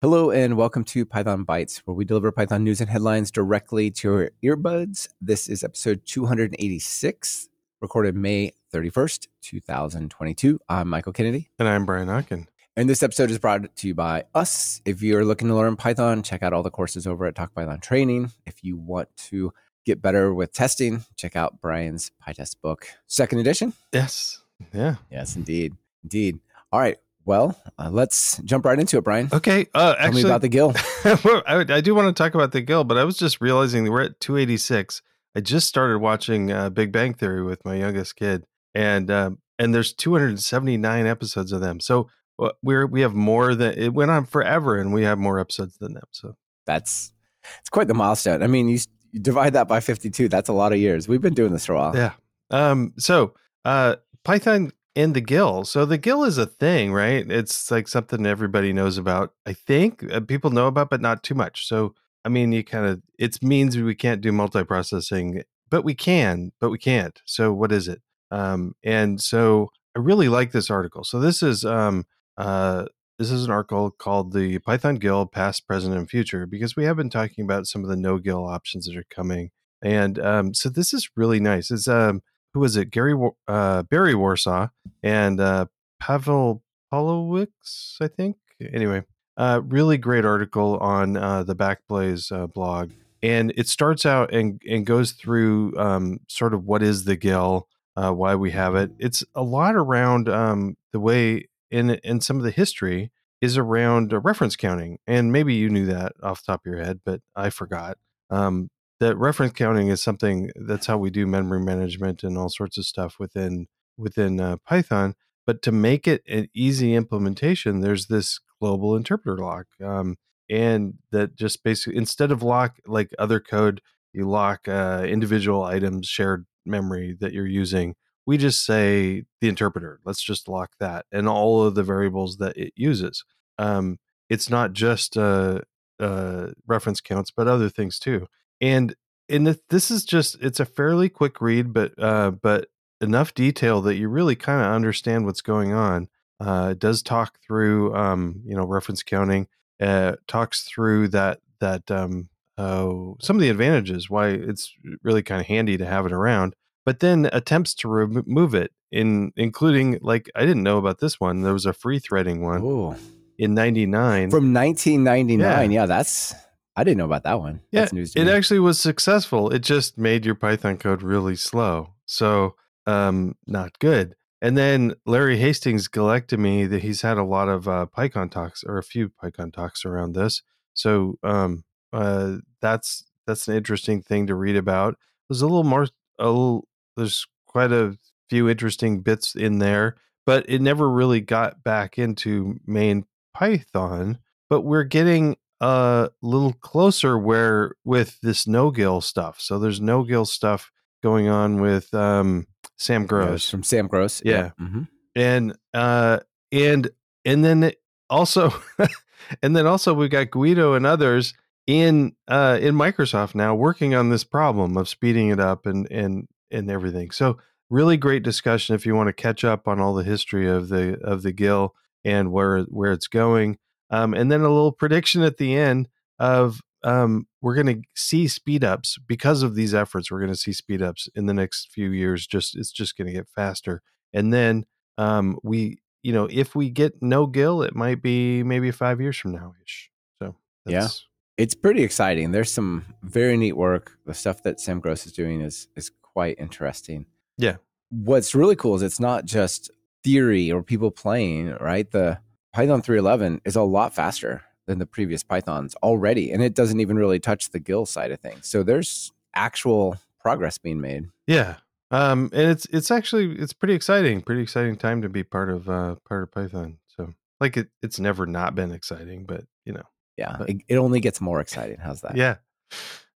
Hello and welcome to Python Bytes, where we deliver Python news and headlines directly to your earbuds. This is episode 286, recorded May 31st, 2022. I'm Michael Kennedy. And I'm Brian Okken. And this episode is brought to you by us. If you're looking to learn Python, check out all the courses over at Talk Python Training. If you want to get better with testing, check out Brian's PyTest book, second edition. Yes. Yeah. Yes, indeed. Indeed. All right. Well, uh, let's jump right into it, Brian. Okay. Uh, Tell actually, me about the GIL. I, I do want to talk about the GIL, but I was just realizing that we're at 286. I just started watching uh, Big Bang Theory with my youngest kid, and um, and there's 279 episodes of them. So uh, we're we have more than it went on forever, and we have more episodes than them. So That's it's quite the milestone. I mean, you, you divide that by 52. That's a lot of years. We've been doing this for a while. yeah. Um. So uh, Python and the GIL. So the GIL is a thing, right? It's like something everybody knows about. I think uh, people know about, but not too much. So I mean, you kind of it means we can't do multiprocessing, but we can, but we can't. So what is it? Um, and so I really like this article. So this is um uh this is an article called the Python GIL Past, Present, and Future because we have been talking about some of the no GIL options that are coming. And um, so this is really nice. It's um who was it? Gary uh, Barry Warsaw and uh, Pavel Polewicz, I think. Anyway, uh, really great article on uh, the Backblaze uh, blog, and it starts out and and goes through um, sort of what is the GIL, uh, why we have it. It's a lot around um, the way in in some of the history is around uh, reference counting, and maybe you knew that off the top of your head, but I forgot. Um, that reference counting is something that's how we do memory management and all sorts of stuff within within uh, Python. But to make it an easy implementation, there's this global interpreter lock, um, and that just basically instead of lock like other code, you lock uh, individual items, shared memory that you're using. We just say the interpreter. Let's just lock that and all of the variables that it uses. Um, it's not just uh, uh, reference counts, but other things too and and this is just it's a fairly quick read but uh but enough detail that you really kind of understand what's going on uh it does talk through um you know reference counting uh talks through that that um uh, some of the advantages why it's really kind of handy to have it around but then attempts to remove it in including like i didn't know about this one there was a free threading one Ooh. in 99 From 1999. Yeah. Yeah. that's, I didn't know about that one. Yeah, That's news it me. actually was successful. It just made your Python code really slow. So, um, not good. And then Larry Hastings collected me that he's had a lot of uh, PyCon talks or a few PyCon talks around this. So, um, uh, that's that's an interesting thing to read about. There's a little more. A little, there's quite a few interesting bits in there, but it never really got back into main Python. But we're getting a little closer where with this no GIL stuff. So there's no GIL stuff going on with um, Sam Yeah, Gross, from Sam Gross. Yeah. hmm and uh, and and then also, and then also we've got Guido and others in uh, in Microsoft now working on this problem of speeding it up and and and everything. So really great discussion if you want to catch up on all the history of the of the GIL and where where it's going. Um, and then a little prediction at the end of um, we're going to see speed ups because of these efforts. We're going to see speed ups in the next few years. Just it's just going to get faster. And then um, we, you know, if we get no GIL, it might be maybe five years from now ish. So Yeah. It's pretty exciting. There's some very neat work. The stuff that Sam Gross is doing is is quite interesting. Yeah. What's really cool is it's not just theory or people playing, right? The Python 311 is a lot faster than the previous Pythons already, and it doesn't even really touch the GIL side of things. So there's actual progress being made. Yeah. Um, and it's it's actually it's pretty exciting, pretty exciting time to be part of uh part of Python. So like it it's never not been exciting, but you know. Yeah, But- it, it only gets more exciting. How's that? Yeah.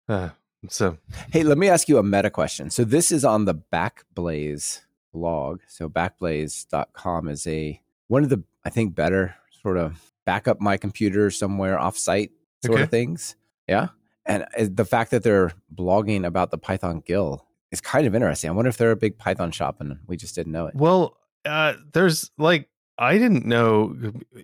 Uh, so Hey, let me ask you a meta question. So this is on the Backblaze blog. So backblaze.com is a one of the I think better sort of backup my computer somewhere offsite sort Okay. of things. Yeah. And the fact that they're blogging about the Python GIL is kind of interesting. I wonder if they're a big Python shop and we just didn't know it. well, uh there's like I didn't know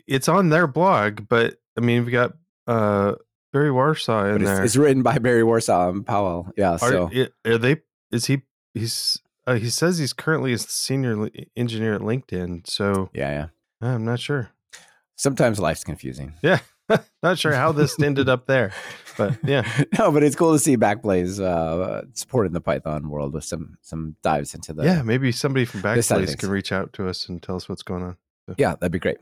it's on their blog, but I mean, we got uh Barry Warsaw in it's, there. it's written by Barry Warsaw and Powell. Yeah. are, So are they? Is he? He's. Uh, he says he's currently a senior engineer at LinkedIn. So yeah, yeah. I'm not sure. Sometimes life's confusing. Yeah. not sure how this ended up there, but yeah. no, but it's cool to see Backblaze uh, supporting the Python world with some some dives into the yeah, maybe somebody from Backblaze can reach out to us and tell us what's going on. Yeah, that'd be great.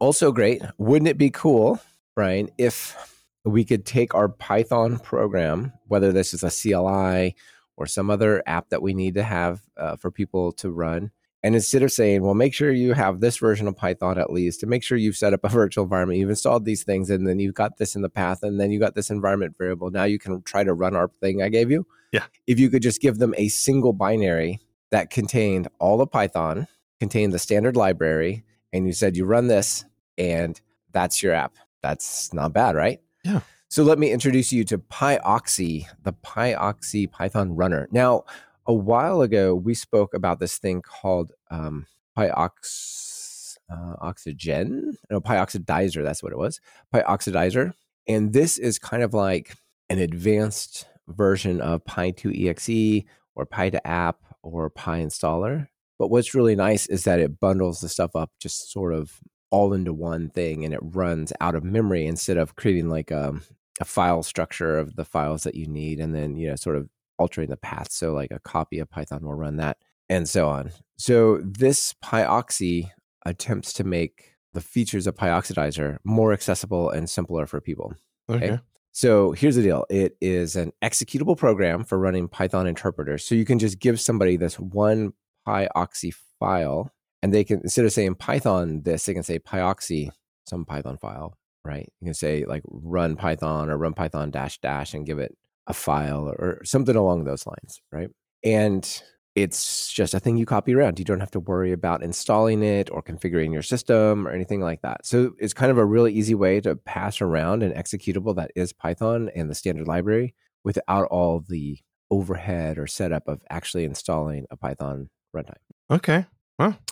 Also great. Wouldn't it be cool, Brian, if we could take our Python program, whether this is a CLI or some other app that we need to have uh, for people to run, and instead of saying, well, make sure you have this version of Python at least, and make sure you've set up a virtual environment, you've installed these things, and then you've got this in the path, and then you got this environment variable. Now you can try to run our thing I gave you. Yeah. If you could just give them a single binary that contained all of Python, contained the standard library, and you said you run this, and that's your app. That's not bad, right? Yeah. So let me introduce you to PyOxy, the PyOxy Python runner. Now, a while ago, we spoke about this thing called um, Pyox, uh, Oxygen, no, Pyoxidizer. That's what it was, Pyoxidizer. And this is kind of like an advanced version of Py2exe or Py2app or PyInstaller. But what's really nice is that it bundles the stuff up just sort of all into one thing and it runs out of memory instead of creating like a, a file structure of the files that you need and then, you know, sort of altering the path. So, like a copy of Python will run that and so on. So, this PyOxy attempts to make the features of PyOxidizer more accessible and simpler for people. Okay. Okay. So here's the deal it is an executable program for running Python interpreters. So you can just give somebody this one PyOxy file, and they can, instead of saying Python this, they can say PyOxy, some Python file, right? You can say like run Python or run Python dash dash and give it a file or something along those lines, right? And it's just a thing you copy around. You don't have to worry about installing it or configuring your system or anything like that. So it's kind of a really easy way to pass around an executable that is Python and the standard library without all the overhead or setup of actually installing a Python runtime. Okay.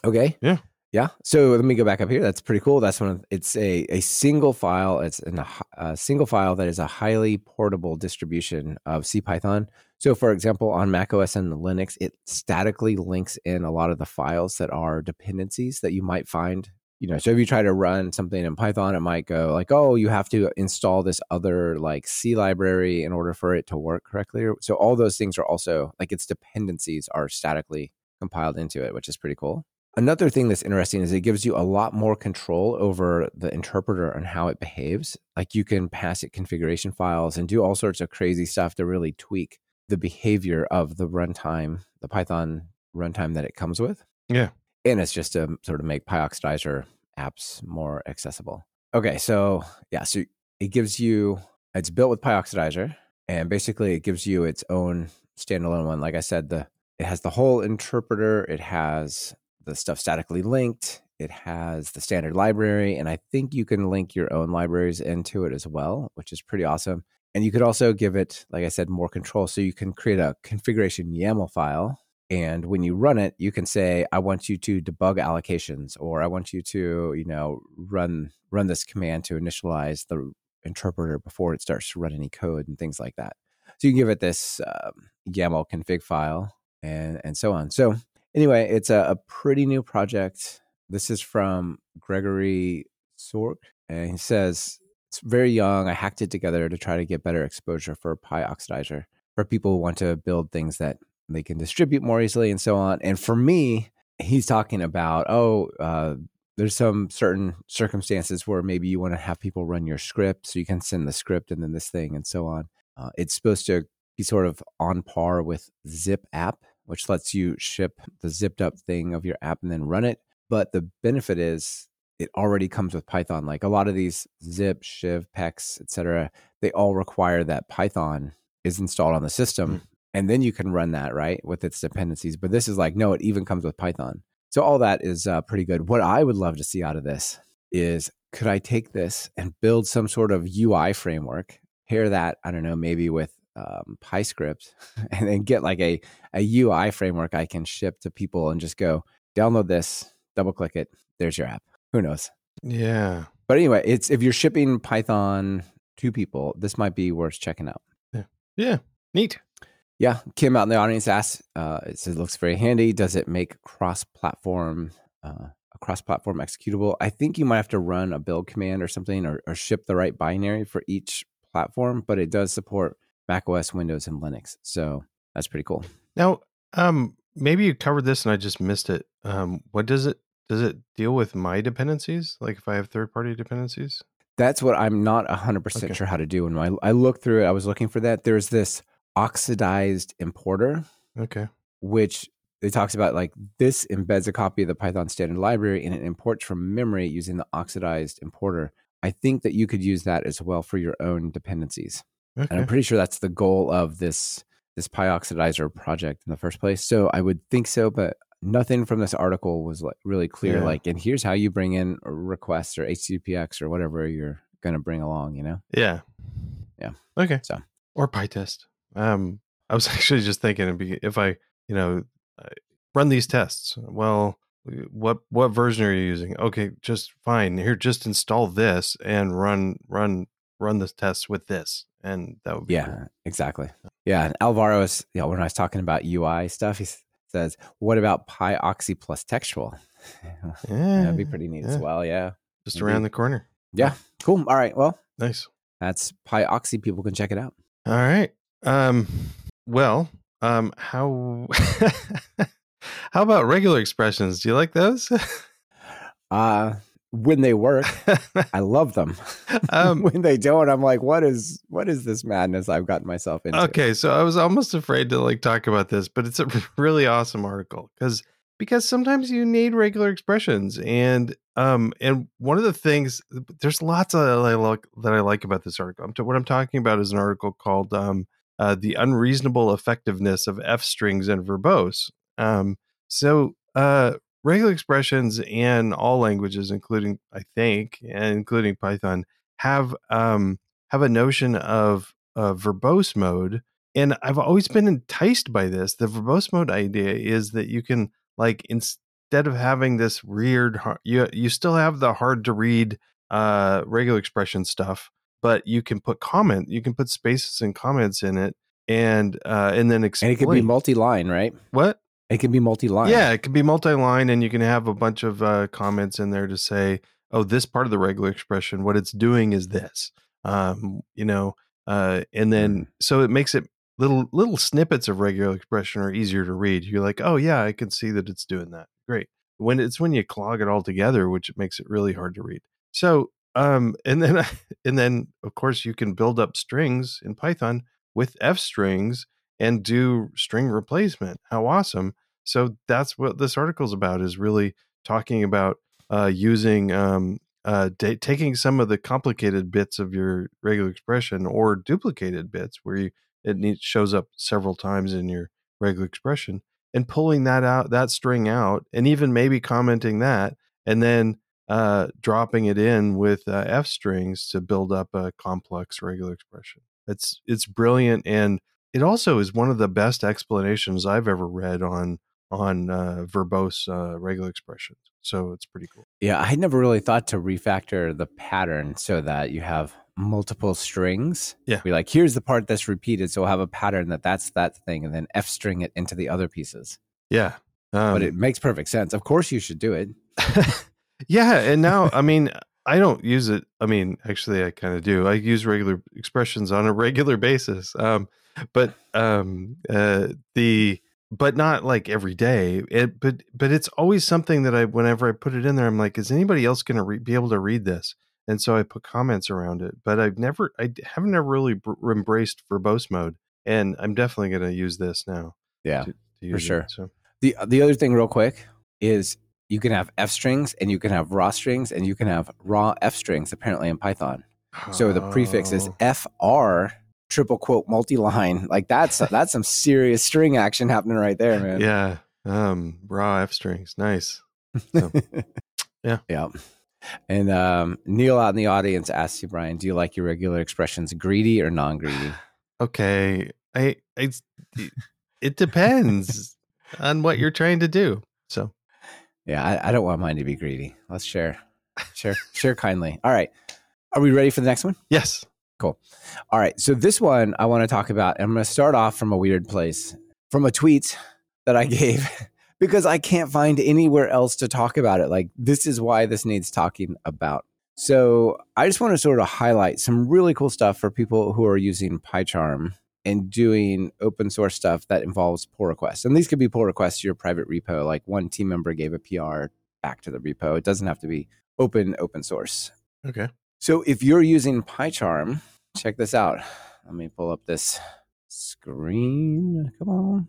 Okay. Yeah. Yeah. So let me go back up here. That's pretty cool. That's one. Of, it's a a single file. It's in a, a single file that is a highly portable distribution of CPython. So, for example, on Mac OS and Linux, it statically links in a lot of the files that are dependencies that you might find. You know, so if you try to run something in Python, it might go like, "Oh, you have to install this other like C library in order for it to work correctly." So all those things are also like its dependencies are statically compiled into it, which is pretty cool. Another thing that's interesting is it gives you a lot more control over the interpreter and how it behaves. Like you can pass it configuration files and do all sorts of crazy stuff to really tweak the behavior of the runtime, the Python runtime that it comes with. Yeah. And it's just to sort of make PyOxidizer apps more accessible. Okay, so yeah, so it gives you, it's built with PyOxidizer, and basically it gives you its own standalone one. Like I said, the it has the whole interpreter, it has the stuff statically linked, it has the standard library, and I think you can link your own libraries into it as well, which is pretty awesome. And you could also give it, like I said, more control. So you can create a configuration YAML file. And when you run it, you can say, I want you to debug allocations, or I want you to, you know, run run this command to initialize the interpreter before it starts to run any code and things like that. So you can give it this um, YAML config file and and so on. So anyway, it's a, a pretty new project. This is from Gregory Szorc, and he says it's very young. I hacked it together to try to get better exposure for PyOxidizer for people who want to build things that they can distribute more easily and so on. And for me, he's talking about oh, uh, there's some certain circumstances where maybe you want to have people run your script, so you can send the script and then this thing and so on. Uh, it's supposed to be sort of on par with zipapp, which lets you ship the zipped up thing of your app and then run it. But the benefit is it already comes with Python. Like a lot of these zip, shiv, pex, etc., they all require that Python is installed on the system. Mm. And then you can run that, right, with its dependencies. But this is like, no, it even comes with Python. So all that is uh, pretty good. What I would love to see out of this is could I take this and build some sort of UI framework, pair that, I don't know, maybe with um, PyScript, and then get like a, a UI framework I can ship to people and just go download this, double click it, there's your app. Who knows? Yeah. But anyway, it's if you're shipping Python to people, this might be worth checking out. Yeah. Yeah. Neat. Yeah, Kim out in the audience asked, uh, it says looks very handy. Does it make cross-platform uh, a cross-platform executable? I think you might have to run a build command or something, or, or ship the right binary for each platform. But it does support Mac OS, Windows, and Linux, so that's pretty cool. Now, um, maybe you covered this and I just missed it. Um, what does it does it deal with my dependencies? Like if I have third party dependencies? That's what I'm not 100% Okay. sure how to do. And when I, I looked through it, I was looking for that. There's this oxidized importer, Okay. which it talks about like this embeds a copy of the Python standard library and it imports from memory using the oxidized importer. I think that you could use that as well for your own dependencies. And I'm pretty sure that's the goal of this this PyOxidizer project in the first place. So I would think so, but nothing from this article was like really clear. Yeah. Like, and here's how you bring in requests or HTTPX or whatever you're going to bring along. You know? Yeah. Yeah. Okay. So. or PyTest. Um, I was actually just thinking if I, you know, uh, run these tests. Well, what what version are you using? Okay, just fine. Here, just install this and run run run the tests with this, and that would be Yeah, cool. exactly. Yeah, and Alvaro is, you know, when I was talking about UI stuff, he says, "What about PyOxy plus textual?" Yeah, That'd be pretty neat as well. Yeah, just around the corner. yeah, cool. All right, well, Nice. that's PyOxy. People can check it out. All right. Um, well, um, how how about regular expressions? Do you like those? Uh when they work, I love them. um, when they don't, I'm like, what is what is this madness I've gotten myself into? okay, so I was almost afraid to like talk about this, but it's a really awesome article because because sometimes you need regular expressions and um and one of the things there's lots of that I like that I like about this article. I'm t- what I'm talking about is an article called um uh, the unreasonable effectiveness of f strings and verbose. Um, so uh regular expressions in all languages, including I think, and including Python, have um, have a notion of uh, verbose mode, and I've always been enticed by this. The verbose mode idea is that you can like instead of having this weird, you you still have the hard to read uh, regular expression stuff, but you can put comment, you can put spaces and comments in it, and uh, and then and it could be multi-line, right? what It can be multi-line. yeah, it can be multi-line, and you can have a bunch of uh, comments in there to say, "Oh, this part of the regular expression, what it's doing is this," um, you know, uh, and then so it makes it little little snippets of regular expression are easier to read. You're like, "Oh yeah, I can see that it's doing that." Great. When it's when you clog it all together, which makes it really hard to read. So, um, and then and then of course you can build up strings in Python with f strings and do string replacement. How awesome! so that's what this article is about is really talking about uh, using um, uh, taking some of the complicated bits of your regular expression or duplicated bits where you, it shows up several times in your regular expression and pulling that out that string out and even maybe commenting that and then uh, dropping it in with uh, f strings to build up a complex regular expression it's it's brilliant and it also is one of the best explanations i've ever read on on uh, verbose uh, regular expressions. So it's pretty cool. Yeah, I never really thought to refactor the pattern so that you have multiple strings. Yeah. Be like, here's the part that's repeated. So we'll have a pattern that that's that thing and then F string it into the other pieces. Yeah. Um, but it makes perfect sense. Of course you should do it. yeah. And now, I mean, I don't use it. I mean, actually, I kind of do. I use regular expressions on a regular basis. Um, but um, uh, the but not like every day. It but but it's always something that I whenever I put it in there, I'm like, is anybody else going to re- be able to read this? And so I put comments around it. But I've never, I haven't ever really br- embraced verbose mode, and I'm definitely going to use this now. Yeah, to, to use sure. It, so The the other thing, real quick, is you can have F strings and you can have raw strings and you can have raw F strings apparently in Python. So the prefix is Oh. FR triple quote multi line. Like that's that's some serious string action happening right there, man. Yeah. Um, raw F strings. Nice. So, yeah. Yeah. And um, Neil out in the audience asks you, Brian, do you like your regular expressions greedy or non greedy? Okay. I, I, it depends on what you're trying to do. So, Yeah, I, I don't want mine to be greedy. Let's share, share, share kindly. All right, are we ready for the next one? Yes. All right, so this one I want to talk about. I'm going to start off from a weird place, from a tweet that I gave because I can't find anywhere else to talk about it. Like this is why this needs talking about. So I just want to sort of highlight some really cool stuff for people who are using PyCharm and doing open source stuff that involves pull requests. And these could be pull requests to your private repo. Like one team member gave a PR back to the repo. It doesn't have to be open open source. Okay. So if you're using PyCharm, check this out. Let me pull up this screen. Come on.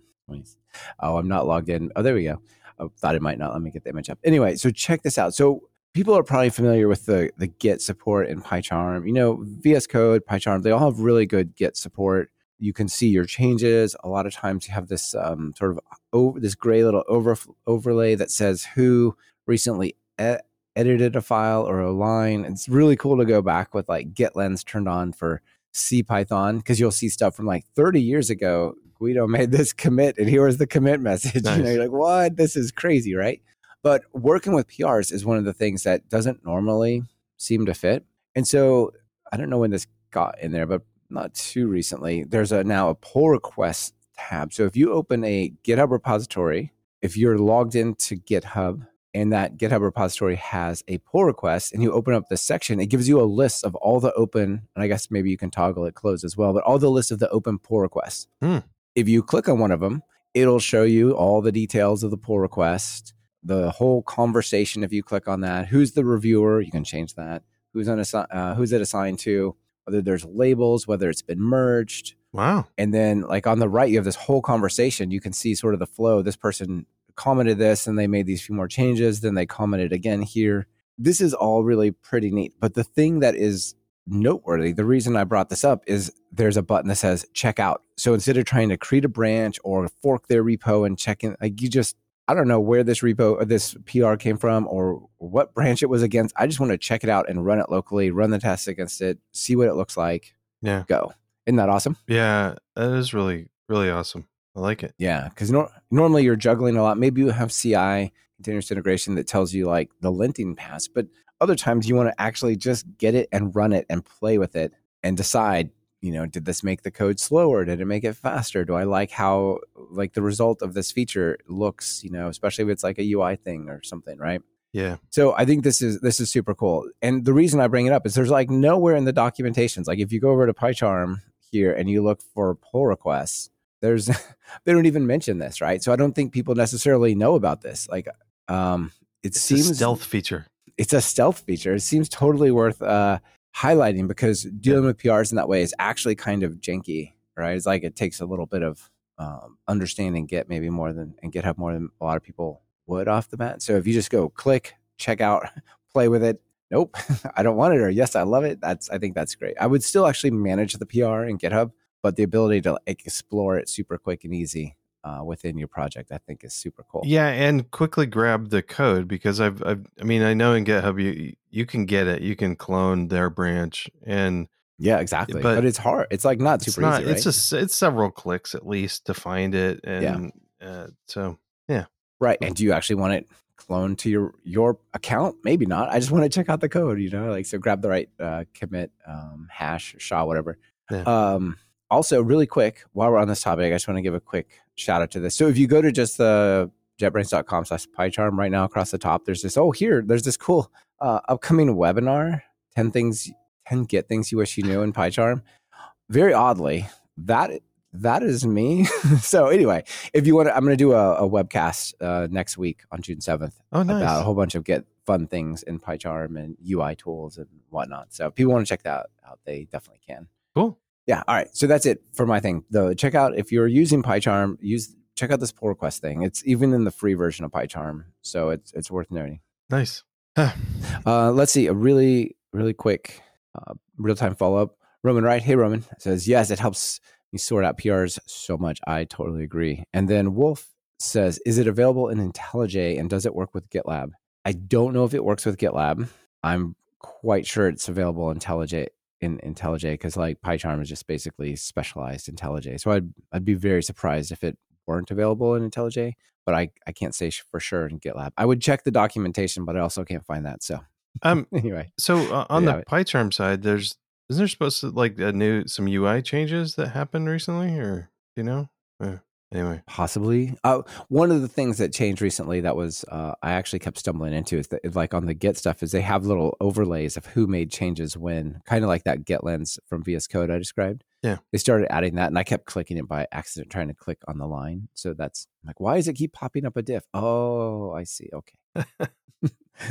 Oh, I'm not logged in. Oh, there we go. I thought it might not let me get the image up. Anyway, so check this out. So people are probably familiar with the the Git support in PyCharm. You know, VS Code, PyCharm, they all have really good Git support. You can see your changes. A lot of times you have this um, sort of over, this gray little over, overlay that says who recently edited a file or a line. It's really cool to go back with like GitLens turned on for CPython because you'll see stuff from like 30 years ago. Guido made this commit and here was the commit message. Nice. You know, you're like, what? This is crazy, right? But working with PRs is one of the things that doesn't normally seem to fit. And so I don't know when this got in there, but not too recently. There's a now a pull request tab. So if you open a GitHub repository, if you're logged into GitHub and that GitHub repository has a pull request and you open up this section, it gives you a list of all the open, and I guess maybe you can toggle it closed as well, but all the list of the open pull requests. Hmm. If you click on one of them, it'll show you all the details of the pull request, the whole conversation. If you click on that, who's the reviewer, you can change that. Who's on assi- uh, who's it assigned to? Whether there's labels, whether it's been merged, Wow. and then like on the right you have this whole conversation you can see sort of the flow this person commented this and they made these few more changes then they commented again here this is all really pretty neat but the thing that is noteworthy the reason i brought this up is there's a button that says check out so instead of trying to create a branch or fork their repo and check in like you just i don't know where this repo or this pr came from or what branch it was against i just want to check it out and run it locally run the tests against it see what it looks like Yeah. go isn't that awesome Yeah. That is really, really awesome. I like it. Yeah, because nor- normally you're juggling a lot. Maybe you have CI continuous integration that tells you like the linting pass, but other times you want to actually just get it and run it and play with it and decide. You know, did this make the code slower? Did it make it faster? Do I like how like the result of this feature looks? You know, especially if it's like a UI thing or something, right? Yeah. So I think this is this is super cool. And the reason I bring it up is there's like nowhere in the documentations. Like if you go over to PyCharm here and you look for pull requests, there's they don't even mention this, right? So I don't think people necessarily know about this. Like um it It's seems a stealth feature. it's a stealth feature. It seems totally worth uh highlighting because dealing with PRs in that way is actually kind of janky, right? It's like it takes a little bit of um, understanding Git maybe more than and GitHub more than a lot of people would off the bat. So if you just go click, check out, play with it, nope, I don't want it, or yes, I love it. That's I think that's great. I would still actually manage the PR in GitHub, but the ability to like, explore it super quick and easy uh, within your project, I think, is super cool. Yeah, and quickly grab the code because I've, I've I mean I know in GitHub you you can get it. You can clone their branch and yeah, exactly. But But, it's hard. It's like not it's super not easy, right? it's just it's several clicks at least to find it and uh, so yeah, Right. And do you actually want it cloned to your your account? Maybe not. I just want to check out the code, you know, like so grab the right uh, commit um, hash, SHA, whatever. Yeah. Um, also, really quick, while we're on this topic, I just want to give a quick shout out to this. So if you go to just the jetbrains.com slash PyCharm right now across the top, there's this, oh, here, there's this cool uh, upcoming webinar 10 things, 10 get things you wish you knew in PyCharm. Very oddly, that that is me. so anyway, if you want to, I'm going to do a, a webcast uh, next week on June 7th oh nice. about a whole bunch of Git fun things in PyCharm and UI tools and whatnot. So if people want to check that out, they definitely can. cool. Yeah. All right. So that's it for my thing. Though check out if you're using PyCharm, use check out this pull request thing. It's even in the free version of PyCharm, so it's it's worth noting. Nice. Uh, let's see a really really quick uh, real time follow up. Roman right? hey Roman says yes, it helps me sort out PRs so much. I totally agree. And then Wolf says, is it available in IntelliJ and does it work with GitLab? I don't know if it works with GitLab. I'm quite sure it's available in IntelliJ in IntelliJ because like PyCharm is just basically specialized IntelliJ. So I'd I'd be very surprised if it weren't available in IntelliJ, but I, I can't say for sure in GitLab. I would check the documentation, but I also can't find that. So Um, anyway, so uh, on Yeah. the PyCharm side, there's isn't there supposed to like a new some UI changes that happened recently, or do you know? Anyway, possibly. Uh, one of the things that changed recently that was uh, I actually kept stumbling into is that like on the Git stuff is they have little overlays of who made changes when, kind of like that GitLens from VS Code I described. Yeah. they started adding that, and I kept clicking it by accident, trying to click on the line. So that's like, why does it keep popping up a diff? Oh, I see. Okay.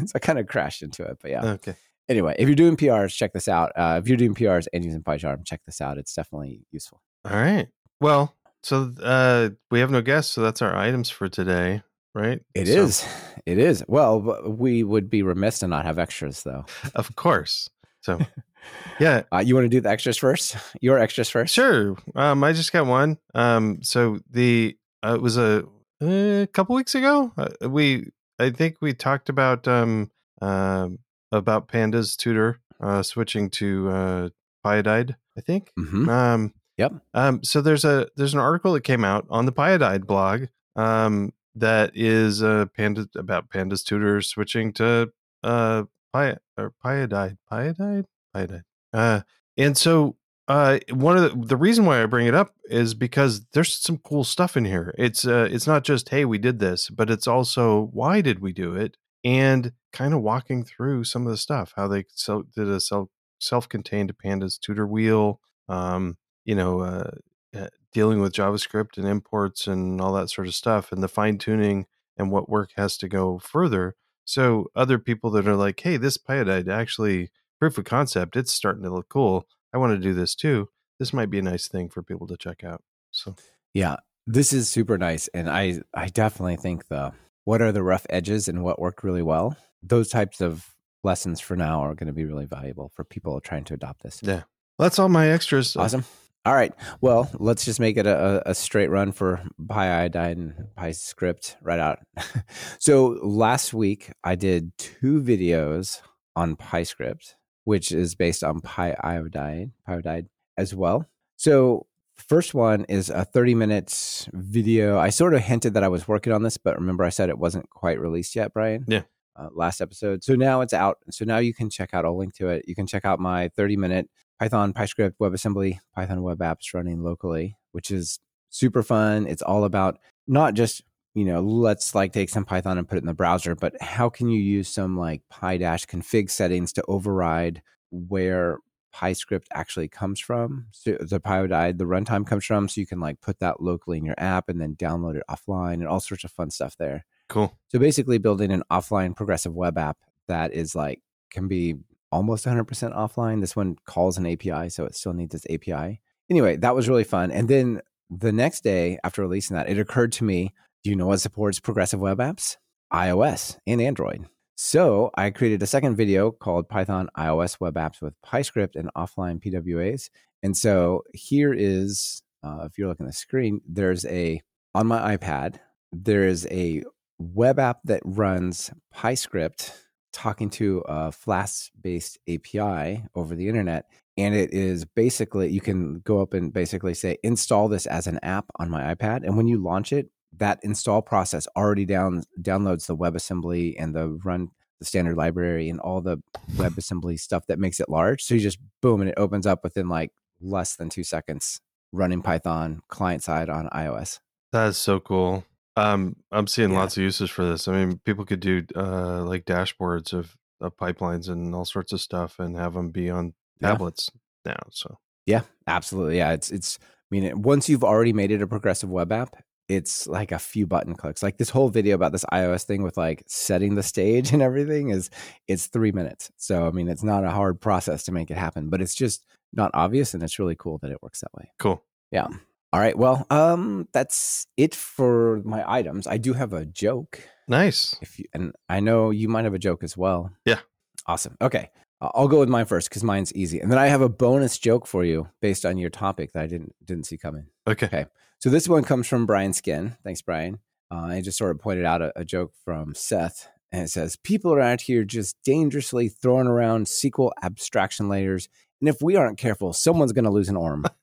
so I kind of crashed into it, but yeah. okay, Anyway, if you're doing PRs, check this out. Uh, if you're doing PRs and using PyCharm, check this out. It's definitely useful. all right. Well, so uh, we have no guests, so that's our items for today, right? It So, is. It is. Well, we would be remiss to not have extras, though. of course. So, yeah, Uh, you want to do the extras first? Your extras first? Sure. Um, I just got one. Um, so the uh, it was a, a couple weeks ago. Uh, we I think we talked about um um about pandas tutor uh switching to uh Pyodide. I think. hmm Um. Yep. Um. So there's a there's an article that came out on the Pyodide blog. Um. That is uh panda about pandas tutor switching to uh Py or Pyodide Pyodide Pyodide. Uh. And so uh, one of the the reason why I bring it up is because there's some cool stuff in here. It's uh, it's not just hey we did this, but it's also why did we do it, and kind of walking through some of the stuff, how they so did a self self contained pandas tutor wheel, um, you know, uh, uh, dealing with JavaScript and imports and all that sort of stuff, and the fine tuning and what work has to go further. So other people that are like, hey, this Pyodide actually proof of concept, it's starting to look cool. I want to do this too. This might be a nice thing for people to check out. So Yeah, this is super nice, and I I definitely think the what are the rough edges and what worked really well. Those types of lessons for now are going to be really valuable for people trying to adopt this. yeah, that's all my extras. Awesome. All right. Well, let's just make it a, a straight run for Pyodide and PyScript right out. so last week I did two videos on PyScript, which is based on Pyodide, Pyodide as well. So first one is a 30 minutes video. I sort of hinted that I was working on this, but remember I said it wasn't quite released yet, Brian? Yeah. Uh, last episode. So now it's out. So now you can check out, I'll link to it. You can check out my 30 minute Python, PyScript, WebAssembly, Python web apps running locally, which is super fun. It's all about not just, you know, let's like take some Python and put it in the browser, but how can you use some like PyDash config settings to override where PyScript actually comes from? So the Pyodide, the runtime comes from, so you can like put that locally in your app and then download it offline and all sorts of fun stuff there. Cool. So basically, building an offline progressive web app that is like can be almost 100% offline. This one calls an API, so it still needs its API. Anyway, that was really fun. And then the next day after releasing that, it occurred to me do you know what supports progressive web apps? iOS and Android. So I created a second video called Python iOS web apps with PyScript and offline PWAs. And so here is, uh, if you're looking at the screen, there's a, on my iPad, there is a web app that runs PyScript talking to a Flask based API over the internet. And it is basically, you can go up and basically say, install this as an app on my iPad. And when you launch it, that install process already down downloads the WebAssembly and the run the standard library and all the WebAssembly stuff that makes it large. So you just boom, and it opens up within like less than two seconds, running Python client side on iOS. That is so cool. Um, I'm seeing Yeah. lots of uses for this. I mean, people could do uh, like dashboards of, of pipelines and all sorts of stuff, and have them be on Yeah. tablets now. So Yeah, absolutely. Yeah, it's it's. I mean, once you've already made it a progressive web app, it's like a few button clicks. Like this whole video about this iOS thing with like setting the stage and everything is it's three minutes. So I mean, it's not a hard process to make it happen, but it's just not obvious, and it's really cool that it works that way. cool. Yeah. All right. Well, um, that's it for my items. I do have a joke. Nice. If you and I know you might have a joke as well. Yeah. Awesome. Okay. I'll go with mine first because mine's easy, and then I have a bonus joke for you based on your topic that I didn't didn't see coming. Okay. Okay. So this one comes from Brian Skinn. Thanks, Brian. Uh, I just sort of pointed out a, a joke from Seth, and it says, "People are out here just dangerously throwing around SQL abstraction layers, and if we aren't careful, someone's going to lose an arm."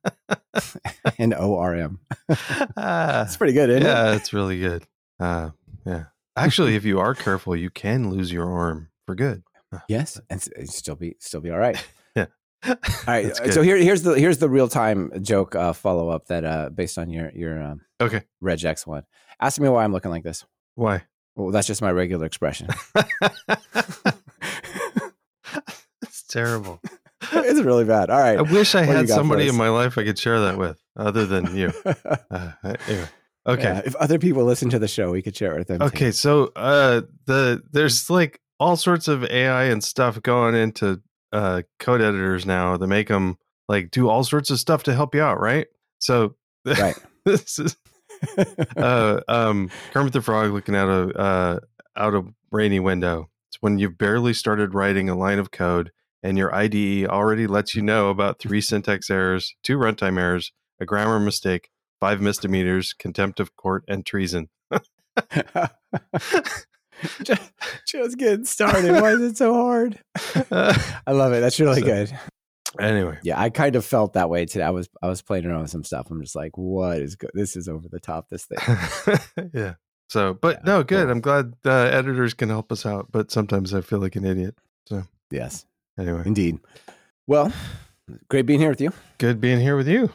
an ORM. It's That's pretty good, isn't it? yeah, it's really good. Uh, yeah. Actually, if you are careful, you can lose your arm for good. Yes, and still be still be all right. Yeah. All right. So here here's the here's the real time joke uh, follow up that uh, based on your your um, Okay. regex one. Ask me why I'm looking like this. Why? Well, that's just my regular expression. it's terrible. it's really bad. All right. I wish I had somebody in my life I could share that with, other than you. Uh, anyway. Okay. Yeah, if other people listen to the show, we could share it with them. too. Okay, so uh the there's like all sorts of AI and stuff going into uh code editors now to make them like do all sorts of stuff to help you out, right? So Right. this is uh um Kermit the Frog looking out a uh out a rainy window. It's when you've barely started writing a line of code and your IDE already lets you know about three syntax errors, two runtime errors, a grammar mistake, five misdemeanors, contempt of court, and treason. just, just getting started. Why is it so hard? I love it. That's really So- good. anyway, Yeah, I kind of felt that way today. I was I was playing around with some stuff. I'm just like, what is good? This is over the top. This thing. yeah. So, but Yeah, no, good. cool. I'm glad uh, editors can help us out, but sometimes I feel like an idiot. So yes, Anyway, indeed. Well, great being here with you. good being here with you.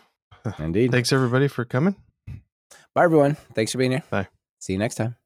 Indeed. Thanks everybody for coming. Bye, everyone. Thanks for being here. Bye. See you next time.